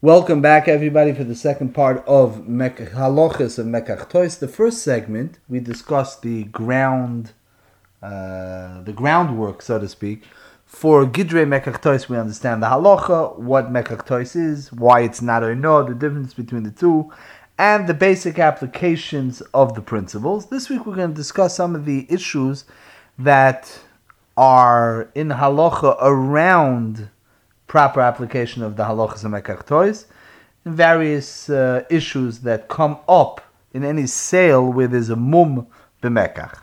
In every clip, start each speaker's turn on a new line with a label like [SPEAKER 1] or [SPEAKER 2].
[SPEAKER 1] Welcome back, everybody, for the second part of Halachas of Mekach Tois. The first segment, we discussed the ground, uh, the groundwork, so to speak. For Gidre Mekach Tois, we understand the halacha, what Mekach Tois is, why it's not or no, the difference between the two, and the basic applications of the principles. This week, we're going to discuss some of the issues that are in halacha around proper application of the halachas and mekach tois, and various uh, issues that come up in any sale where there's a mum b'mekach.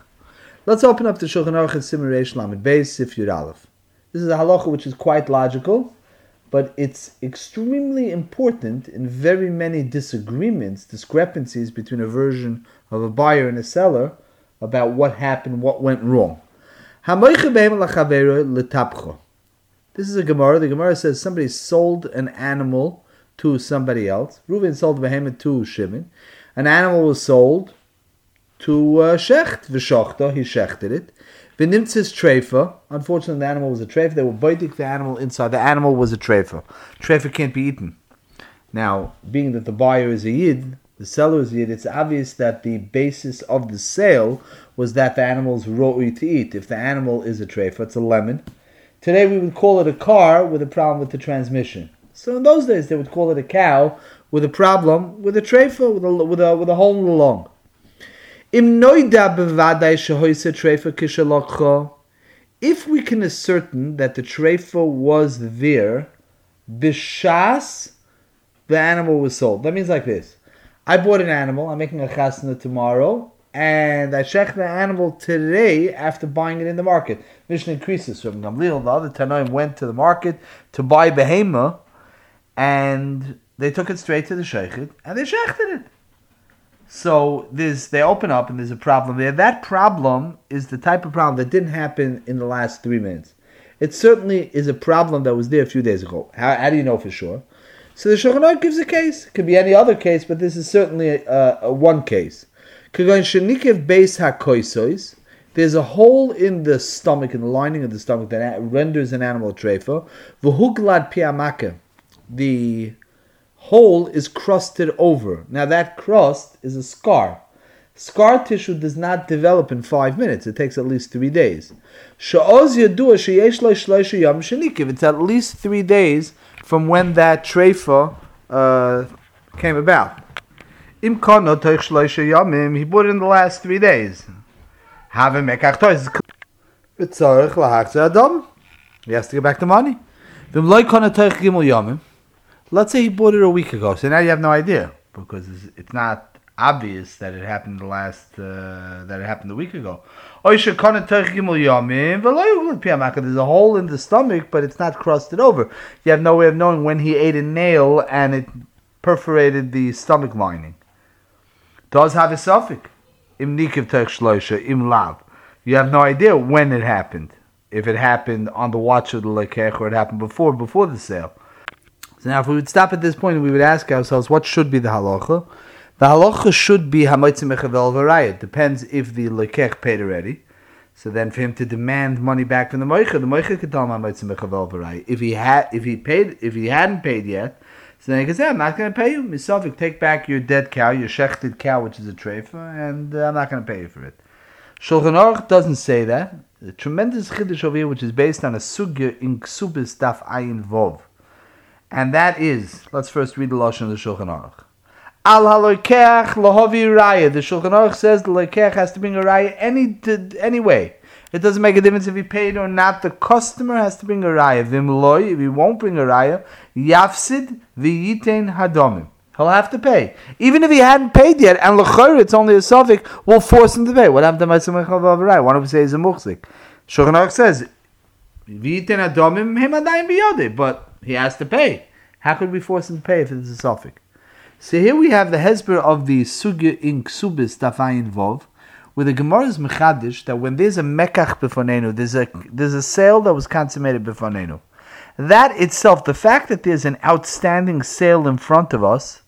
[SPEAKER 1] Let's open up the Shulchan Aruch and Simmereish Lamed Beis Sif Aleph. This is a halacha which is quite logical, but it's extremely important in very many disagreements, discrepancies between a version of a buyer and a seller about what happened, what went wrong. This is a Gemara. The Gemara says somebody sold an animal to somebody else. Reuven sold behemoth to Shimon. An animal was sold to uh, Shecht. V'shochta, he shechted it. V'nimtzis treifa. Unfortunately, the animal was a treifa. They were biting the animal inside. The animal was a treifa. Treifa can't be eaten. Now, being that the buyer is a yid, the seller is a yid, it's obvious that the basis of the sale was that the animal is ro'ui to eat. If the animal is a treifa, it's a lemon. Today we would call it a car with a problem with the transmission. So in those days they would call it a cow with a problem with a treifa, with a, with a, with a hole in the lung. If we can ascertain that the treifa was there, bishas, the animal was sold. That means like this. I bought an animal, I'm making a chasna tomorrow, and I check the animal today after buying it in the market. Mishnah increases from Gamliel. The other Tanoim went to the market to buy behema, and they took it straight to the sheikhet and they shechted it. So there's they open up and there's a problem there. That problem is the type of problem that didn't happen in the last three minutes. It certainly is a problem that was there a few days ago. How, how do you know for sure? So the Shulchan gives a case. It could be any other case, but this is certainly a, a one case. There's a hole in the stomach, in the lining of the stomach, that renders an animal treifa. The hole is crusted over. Now that crust is a scar. Scar tissue does not develop in five minutes. It takes at least three days. It's at least three days from when that treifa uh, came about. Im kono toich shloisha he bought it in the last three days. Have a mekach tois. Adam. He has to get back the money. V'im loy kono toich. Let's say he bought it a week ago, so now you have no idea because it's not obvious that it happened the last uh, that it happened a week ago. There's a hole in the stomach, but it's not crusted over. You have no way of knowing when he ate a nail and it perforated the stomach lining does have a suffix. Im nikiv shloisha im lav. You have no idea when it happened. If it happened on the watch of the lekech or it happened before before the sale. So now, if we would stop at this point, we would ask ourselves, what should be the halacha? The halacha should be hamaitzi mechavel v'rayit. Depends if the lekech paid already. So then, for him to demand money back from the moicha, the moicha could tell him hamaitzi mechavel v'rayit. If he had, if he paid, if he hadn't paid yet, so then he can say, I'm not going to pay you. Misafik, take back your dead cow, your shechted cow, which is a treifa, and uh, I'm not going to pay you for it. Shulchan Aruch doesn't say that. The tremendous chiddush over here, which is based on a sugya in ksubis daf ayin vov. And that is, let's first read the lashon of the Shulchan Aruch. Al haloikeach lahovi raya. The Shulchan Aruch says the loikeach has to bring a raya any, any way. It doesn't make a difference if he paid or not. The customer has to bring a raya. Vim if he won't bring a raya, yafsid v'yitein hadomim. He'll have to pay. Even if he hadn't paid yet, and l'chayr, it's only a suffix, we'll force him to pay. What happened to my raya? One of them says a muchzik. Shulchan says, v'yitein hadomim him adayim biyode, but he has to pay. How could we force him to pay if it's a suffix? So here we have the hesber of the sugya in ksubis dafayin vov, where the Gemara is mechadish that when there's a mekach befonenu, there's a there's a sale that was consummated befonenu. That itself, the fact that there's an outstanding sale in front of us,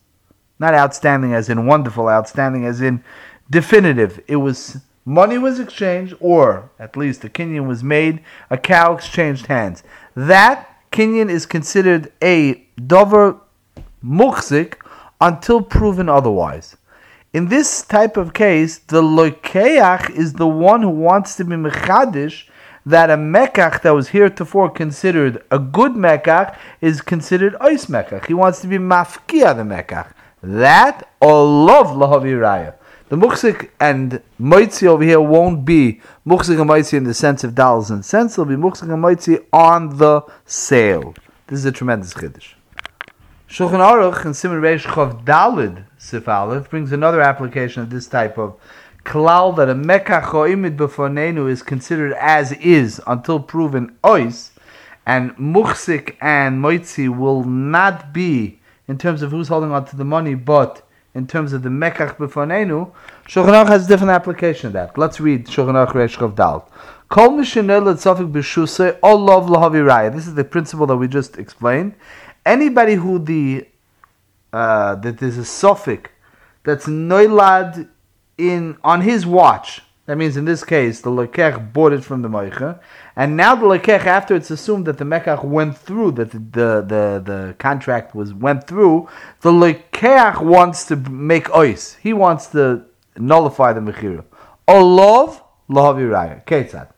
[SPEAKER 1] not outstanding as in wonderful, outstanding as in definitive. It was money was exchanged, or at least a kinyan was made, a cow exchanged hands. That kinyan is considered a dover muchzik until proven otherwise. In this type of case, the lokeach is the one who wants to be mechadish that a mekach that was heretofore considered a good mekach is considered ois mekach. He wants to be mafkia the mekach. That or love lahavi raya. The muchzik and moitzi over here won't be muchzik and moitzi in the sense of dollars and cents. It'll be muchzik and moitzi on the sale. This is a tremendous chiddush. Shulchan Aruch and Simon Reish Chav Dalid Sif Aleph brings another application of this type of klal that a mekach choimid befonenu is considered as is until proven ois, and muchzik and moitzi will not be in terms of who's holding on to the money, but in terms of the mekach befonenu, Shulchan Aruch has a different application of that. Let's read Shulchan Aruch Reish Chav Dalid. Kol mishenel letzafik b'shusay all love lahaviraya. This is the principle that we just explained. Anybody who the uh, a suffix that's noilad in on his watch. That means in this case the lekech bought it from the moicha, and now the lekech after it's assumed that the mekach went through that the the the, the contract was went through. The lekech wants to make ois. He wants to nullify the mechira. Olov lahaviraya. Ketzad.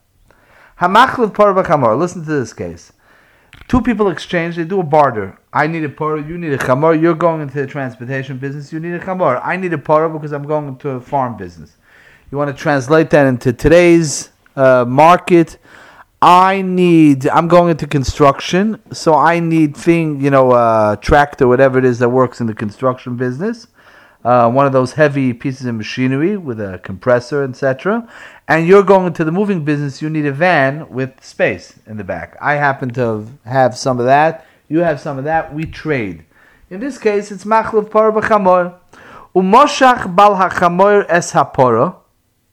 [SPEAKER 1] Hamachlev parva. Listen to this case. Two people exchange, they do a barter. I need a parah, you need a chamor. You're going into the transportation business, you need a chamor. I need a parah because I'm going into a farm business. You want to translate that into today's uh, market. I need, I'm going into construction, so I need thing, you know, uh, tractor, whatever it is that works in the construction business. Uh, one of those heavy pieces of machinery with a compressor, etc. And you're going into the moving business, you need a van with space in the back. I happen to have some of that. You have some of that. We trade. In this case, it's machlov par b'chamor. Umoshach bal es hapora.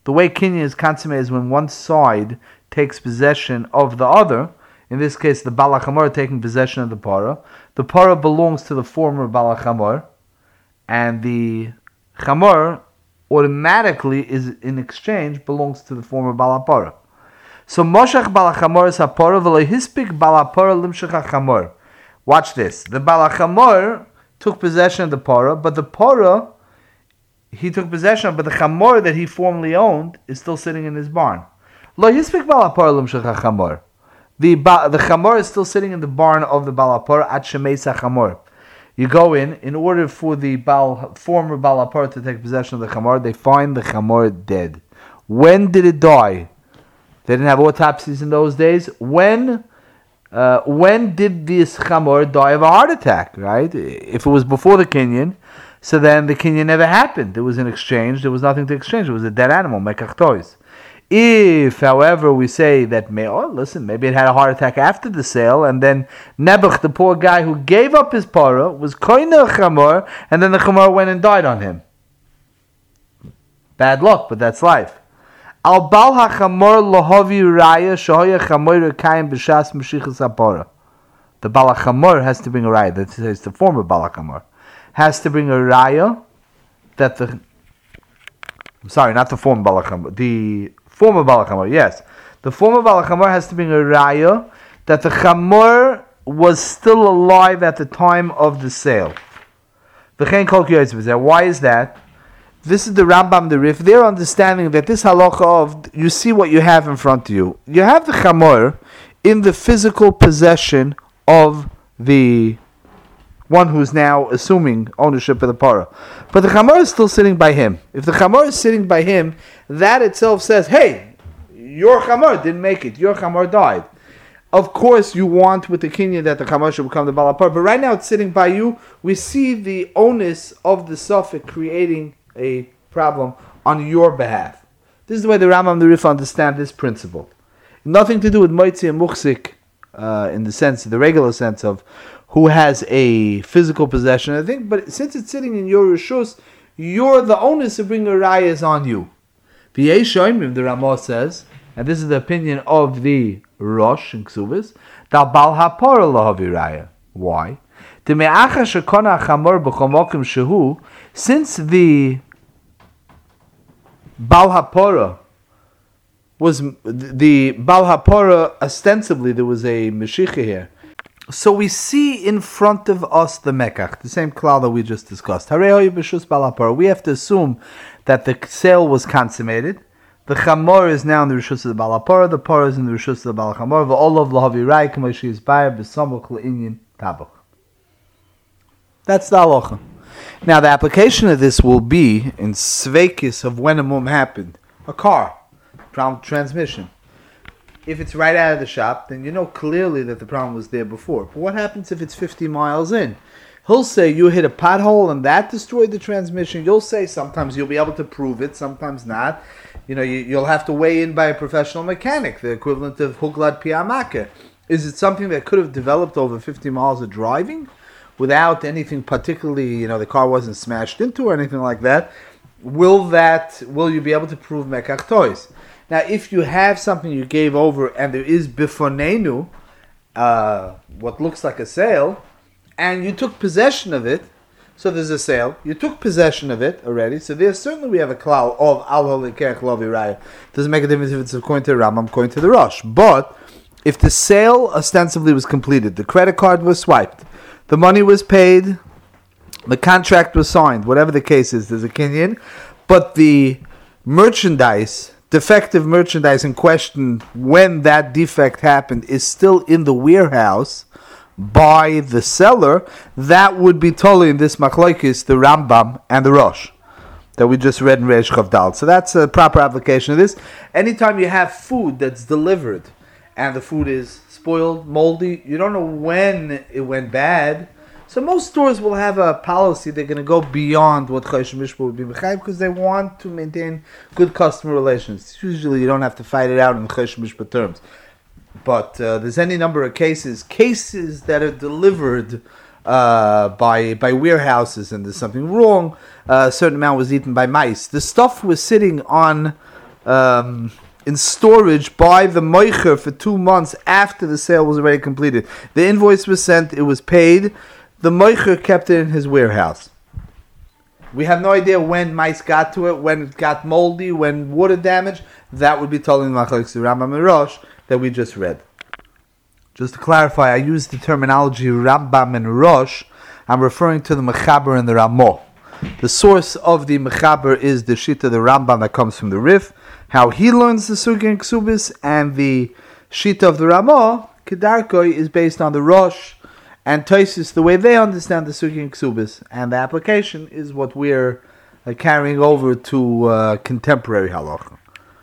[SPEAKER 1] The way kinyan is consummated is when one side takes possession of the other. In this case, the balachamor taking possession of the para. The para belongs to the former balachamor and the chamor automatically is in exchange belongs to the former balapara. So moshach balachamor is hapora v'lehispik balapara limshach. Watch this. The balachamor took possession of the para, but the para he took possession of, but the chamor that he formerly owned is still sitting in his barn. Lo hispik balapara limshach. The the chamor is still sitting in the barn of the balapara at shemesa chamor. You go in, in order for the Baal, former Balapar to take possession of the Chamor, they find the Chamor dead. When did it die? They didn't have autopsies in those days. When uh, when did this Chamor die of a heart attack, right? If it was before the Kinyan, so then the Kinyan never happened. There was an exchange, there was nothing to exchange. It was a dead animal, Mekach tois. If, however, we say that, oh, listen, maybe it had a heart attack after the sale, and then Nebuch, the poor guy who gave up his para, was koina chamor, and then the chamor went and died on him. Bad luck, but that's life. Al bal hachamor raya shahoya chamor b'shas. The balachamor has to bring a raya. That is the former balachamor has to bring a raya that the. I'm sorry, not the former balachamor. The former balachamor, yes. The former balachamor has to bring a raya that the chamor was still alive at the time of the sale. Why is that? This is the Rambam, the Rif. They're understanding that this halacha of you see what you have in front of you. You have the chamor in the physical possession of the one who's now assuming ownership of the para. But the chamor is still sitting by him. If the chamor is sitting by him, that itself says, hey, your chamor didn't make it. Your chamor died. Of course, you want with the kinyan that the chamor should become the balapar, but right now it's sitting by you. We see the onus of the suffix creating a problem on your behalf. This is the way the Rambam the Rif understand this principle. Nothing to do with moitzi and muchzik uh, in the sense, the regular sense of who has a physical possession. I think, but since it's sitting in your rishus, you're the onus to bring a raya is on you. The Ramah says, and this is the opinion of the Rosh in Ksubis, that Bal Hapor raya. Why? Since the Bal Hapora was the Bal ostensibly there was a Meshicha here So we see in front of us the Mekach, the same cloud that we just discussed. We have to assume that the sale was consummated. The chamor is now in the rishus of the balapara. The par is in the rishus of the balachamor. Lahavi rai is le'inyin tabuch. That's the halacha. Now the application of this will be in svekis of when a mum happened. A car, ground transmission if it's right out of the shop, then you know clearly that the problem was there before. But what happens if it's 50 miles in? He'll say you hit a pothole and that destroyed the transmission. You'll say sometimes you'll be able to prove it, sometimes not. You know, you, will have to weigh in by a professional mechanic, the equivalent of Huglad Piamaka. Is it something that could have developed over 50 miles of driving without anything particularly, you know, the car wasn't smashed into or anything like that? Will that, will you be able to prove Mekach tois? Now, if you have something you gave over and there is bifonenu, uh, what looks like a sale, and you took possession of it, so there's a sale. You took possession of it already, so there certainly we have a cloud of al holikech loviraya. Doesn't make a difference if it's according to Rambam, according to the Rosh. But if the sale ostensibly was completed, the credit card was swiped, the money was paid, the contract was signed, whatever the case is, there's a Kinyan. but the merchandise defective merchandise in question when that defect happened is still in the warehouse by the seller, that would be totally in this machlokes, the Rambam and the Rosh that we just read in Reish Chavdal. So that's a proper application of this. Anytime you have food that's delivered and the food is spoiled, moldy, you don't know when it went bad so most stores will have a policy they're going to go beyond what Choshen Mishpat would be Mechayiv because they want to maintain good customer relations. Usually you don't have to fight it out in Choshen Mishpat terms. But uh, there's any number of cases, cases that are delivered uh, by by warehouses and there's something wrong. Uh, a certain amount was eaten by mice. The stuff was sitting on um, in storage by the moicher for two months after the sale was already completed. The invoice was sent, it was paid the Moicher kept it in his warehouse. We have no idea when mice got to it, when it got moldy, when water damage. That would be telling Machlokes Rambam and Rosh that we just read. Just to clarify, I use the terminology Rambam and Rosh. I'm referring to the Mechaber and the Ramo. The source of the Mechaber is the Shita, the Rambam that comes from the Rif. How he learns the Sugya and Ksubis, and the Shita of the Ramo, Kedarkoi, is based on the Rosh and Toisus, the way they understand the Sugya and Ksubis, and the application is what we're uh, carrying over to uh, contemporary halacha.